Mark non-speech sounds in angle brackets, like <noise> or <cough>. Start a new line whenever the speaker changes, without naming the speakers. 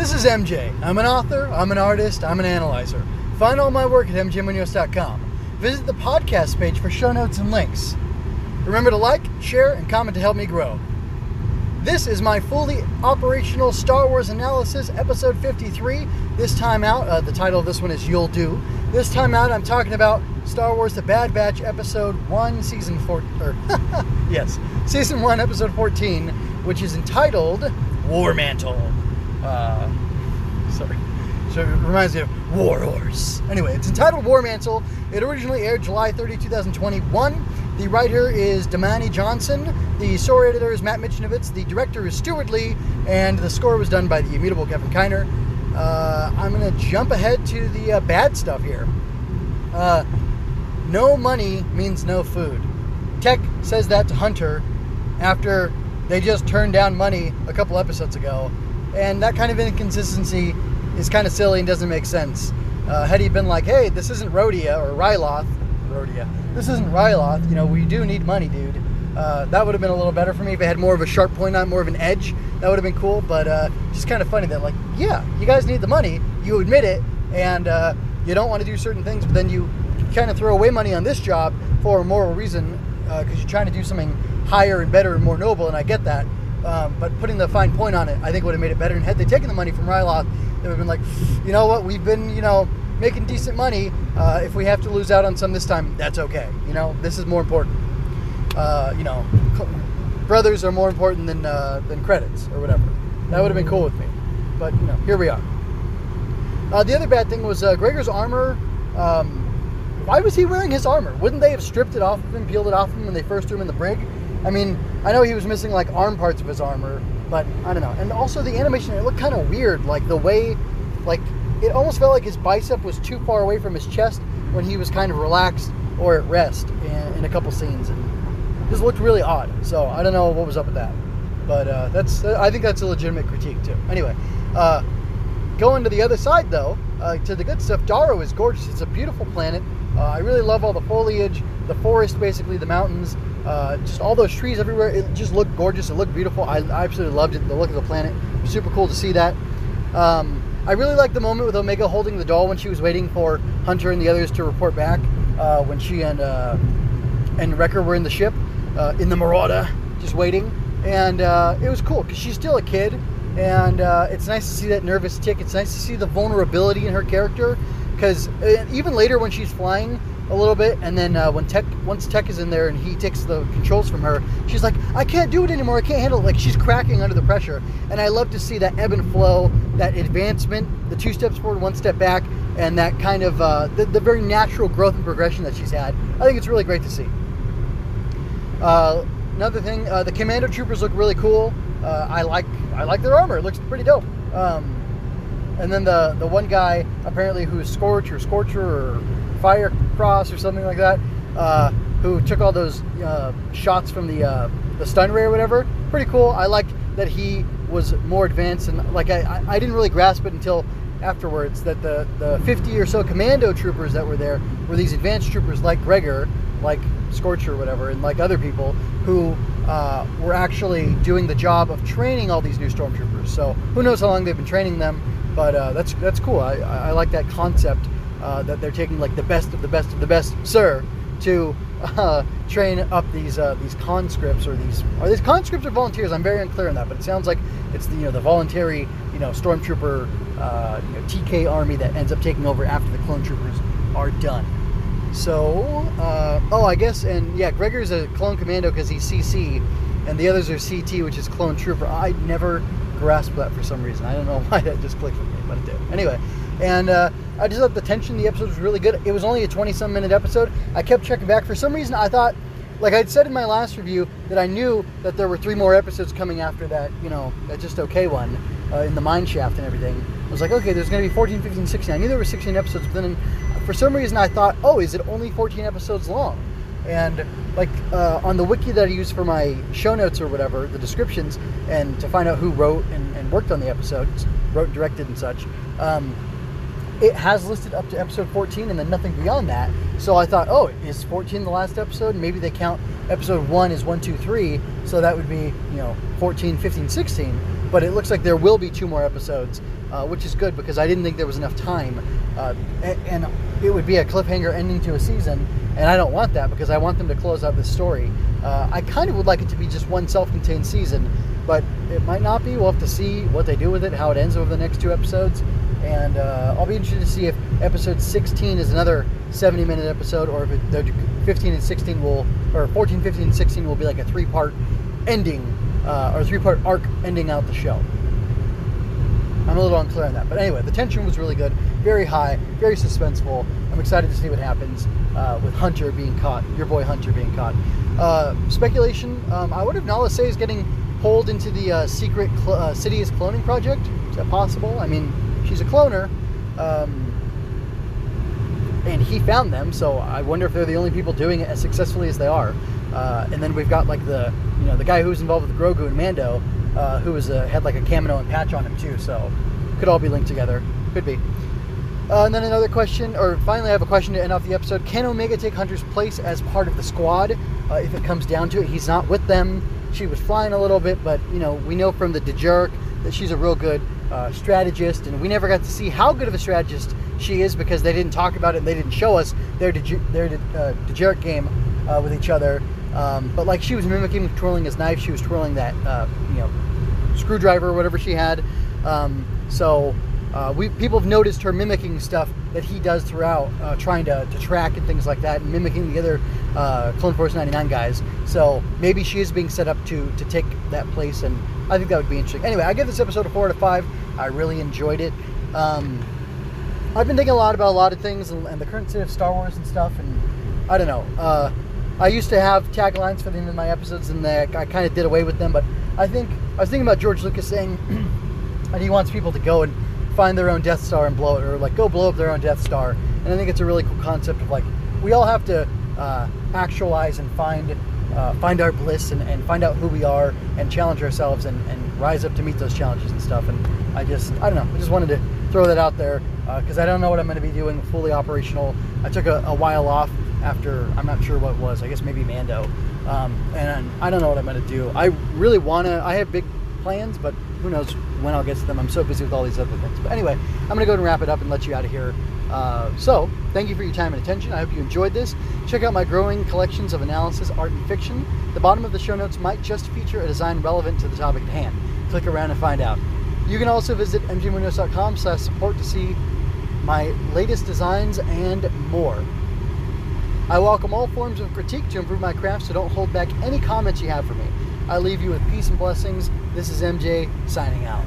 This is MJ. I'm an author, I'm an artist, I'm an analyzer. Find all my work at mjmunoz.com. Visit the podcast page for show notes and links. Remember to like, share, and comment to help me grow. This is my fully operational Star Wars analysis, episode 53. This time out, uh, the title of this one is You'll Do. This time out, I'm talking about Star Wars The Bad Batch, episode 1, season 4. Or, <laughs> yes, season 1, episode 14, which is entitled War Mantle. Uh, sorry. So it reminds me of War Horse. Anyway, it's entitled War Mantle. It originally aired July 30, 2021. The writer is Damani Johnson. The story editor is Matt Michnovetz. The director is Steward Lee. And the score was done by the immutable Kevin Kiner. Uh, I'm going to jump ahead to the uh, bad stuff here. Uh, no money means no food. Tech says that to Hunter after they just turned down money a couple episodes ago. And that kind of inconsistency is kind of silly and doesn't make sense. Uh, had he been like, hey, this isn't Rhodia or Ryloth, Rhodia, this isn't Ryloth, you know, we do need money, dude. Uh, that would have been a little better for me if it had more of a sharp point on, more of an edge. That would have been cool. But uh, just kind of funny that, like, yeah, you guys need the money. You admit it, and uh, you don't want to do certain things, but then you kind of throw away money on this job for a moral reason because you're trying to do something higher and better and more noble. And I get that. Um, but putting the fine point on it, I think would have made it better. And had they taken the money from Ryloth, they would have been like, you know what, we've been, you know, making decent money. Uh, if we have to lose out on some this time, that's okay. You know, this is more important. Uh, you know, brothers are more important than uh, than credits or whatever. That would have been cool with me. But you know, here we are. Uh, the other bad thing was uh, Gregor's armor. Um, why was he wearing his armor? Wouldn't they have stripped it off of him, peeled it off of him when they first threw him in the brig? I mean, I know he was missing like arm parts of his armor, but I don't know. And also the animation, it looked kind of weird. Like the way, like it almost felt like his bicep was too far away from his chest when he was kind of relaxed or at rest in, in a couple scenes. And this looked really odd. So I don't know what was up with that. But uh, that's I think that's a legitimate critique too. Anyway, uh, going to the other side though, uh, to the good stuff. Daro is gorgeous. It's a beautiful planet. Uh, I really love all the foliage, the forest, basically the mountains, uh, just all those trees everywhere. It just looked gorgeous. It looked beautiful. I, I absolutely loved it. The look of the planet. Super cool to see that. Um, I really liked the moment with Omega holding the doll when she was waiting for Hunter and the others to report back. Uh, when she and uh, and Wrecker were in the ship, uh, in the Marauder, just waiting, and uh, it was cool because she's still a kid, and uh, it's nice to see that nervous tick. It's nice to see the vulnerability in her character, because even later when she's flying a little bit, and then uh, when Tech once Tech is in there and he takes the controls from her, she's like, I can't do it anymore. I can't handle it. Like she's cracking under the pressure, and I love to see that ebb and flow, that advancement, the two steps forward, one step back, and that kind of uh, the, the very natural growth and progression that she's had. I think it's really great to see. Uh, another thing, uh, the commando troopers look really cool. Uh, I like I like their armor. It looks pretty dope. Um, and then the the one guy apparently who's Scorch or Scorcher or Fire Cross or something like that, uh, who took all those uh, shots from the uh, the stun ray or whatever. Pretty cool. I liked that he was more advanced and like I, I didn't really grasp it until afterwards that the, the 50 or so commando troopers that were there were these advanced troopers like Gregor, like Scorcher or whatever, and like other people who uh, were actually doing the job of training all these new stormtroopers. So who knows how long they've been training them, but uh, that's that's cool. I, I like that concept uh, that they're taking like the best of the best of the best, sir, to uh, train up these uh, these conscripts or these are these conscripts or volunteers? I'm very unclear on that, but it sounds like it's the you know the voluntary you know stormtrooper uh, you know, TK army that ends up taking over after the clone troopers are done. So, uh, oh, I guess, and yeah, Gregor's a clone commando because he's CC, and the others are CT, which is clone trooper. I never grasped that for some reason. I don't know <laughs> why that just clicked with me, but it did. Anyway, and uh, I just thought the tension the episode was really good. It was only a 20 some minute episode. I kept checking back. For some reason, I thought, like I'd said in my last review, that I knew that there were three more episodes coming after that, you know, that just okay one uh, in the mine shaft and everything. I was like, okay, there's going to be 14, 15, 16. I knew there were 16 episodes, but then for some reason I thought, oh, is it only 14 episodes long? And like uh, on the wiki that I use for my show notes or whatever, the descriptions, and to find out who wrote and, and worked on the episodes, wrote, directed, and such, um, it has listed up to episode 14 and then nothing beyond that. So I thought, oh, is 14 the last episode? Maybe they count episode 1 is 1, 2, 3. So that would be, you know, 14, 15, 16. But it looks like there will be two more episodes, uh, which is good because I didn't think there was enough time. Uh, and it would be a cliffhanger ending to a season. And I don't want that because I want them to close out the story. Uh, I kind of would like it to be just one self contained season, but it might not be. We'll have to see what they do with it, how it ends over the next two episodes and uh, I'll be interested to see if episode 16 is another 70 minute episode, or if it, 15 and 16 will, or 14, 15, and 16 will be like a three part ending, uh, or three part arc ending out the show. I'm a little unclear on that, but anyway, the tension was really good, very high, very suspenseful. I'm excited to see what happens uh, with Hunter being caught, your boy Hunter being caught. Uh, speculation: um, I wonder if Nala Se is getting pulled into the uh, secret cl- uh, Sidious cloning project. Is that possible? I mean, she's a cloner. Um, and he found them, so I wonder if they're the only people doing it as successfully as they are. Uh, and then we've got like the, you know, the guy who was involved with Grogu and Mando, uh, who was a, had like a Kaminoan patch on him too. So could all be linked together. Could be. Uh, and then another question, or finally, I have a question to end off the episode. Can Omega take Hunter's place as part of the squad uh, if it comes down to it? He's not with them. She was flying a little bit, but you know, we know from the Dejarik that she's a real good uh, strategist, and we never got to see how good of a strategist she is because they didn't talk about it and they didn't show us their De- their uh, game uh, with each other. Um, but like she was mimicking twirling his knife, she was twirling that uh, you know screwdriver or whatever she had. Um, so uh, we people have noticed her mimicking stuff that he does throughout, uh, trying to, to track and things like that, and mimicking the other uh, Clone Force 99 guys. So maybe she is being set up to to take that place, and I think that would be interesting. Anyway, I give this episode a four out of five. I really enjoyed it. Um, I've been thinking a lot about a lot of things and, and, the current state of Star Wars and stuff, and I don't know. Uh, I used to have taglines for the end of my episodes, and I kind of did away with them. But I think I was thinking about George Lucas saying <clears throat> that he wants people to go and find their own Death Star and blow it, or like go blow up their own Death Star. And I think it's a really cool concept of like we all have to uh, actualize and find uh, find our bliss and, and, find out who we are and challenge ourselves and, and, rise up to meet those challenges and stuff. And I just, I don't know, I just wanted to throw that out there because uh, I don't know what I'm going to be doing fully operational. I took a, a, while off after, I'm not sure what it was, I guess maybe Mando. Um, and I don't know what I'm going to do. I really want to, I have big plans, but who knows when I'll get to them. I'm so busy with all these other things. But anyway, I'm going to go and wrap it up and let you out of here. Uh, so, thank you for your time and attention. I hope you enjoyed this. Check out my growing collections of analysis, art, and fiction. The bottom of the show notes might just feature a design relevant to the topic at hand. Click around and find out. You can also visit mjmunoz.com slash support to see my latest designs and more. I welcome all forms of critique to improve my craft, so don't hold back any comments you have for me. I leave you with peace and blessings. This is MJ signing out.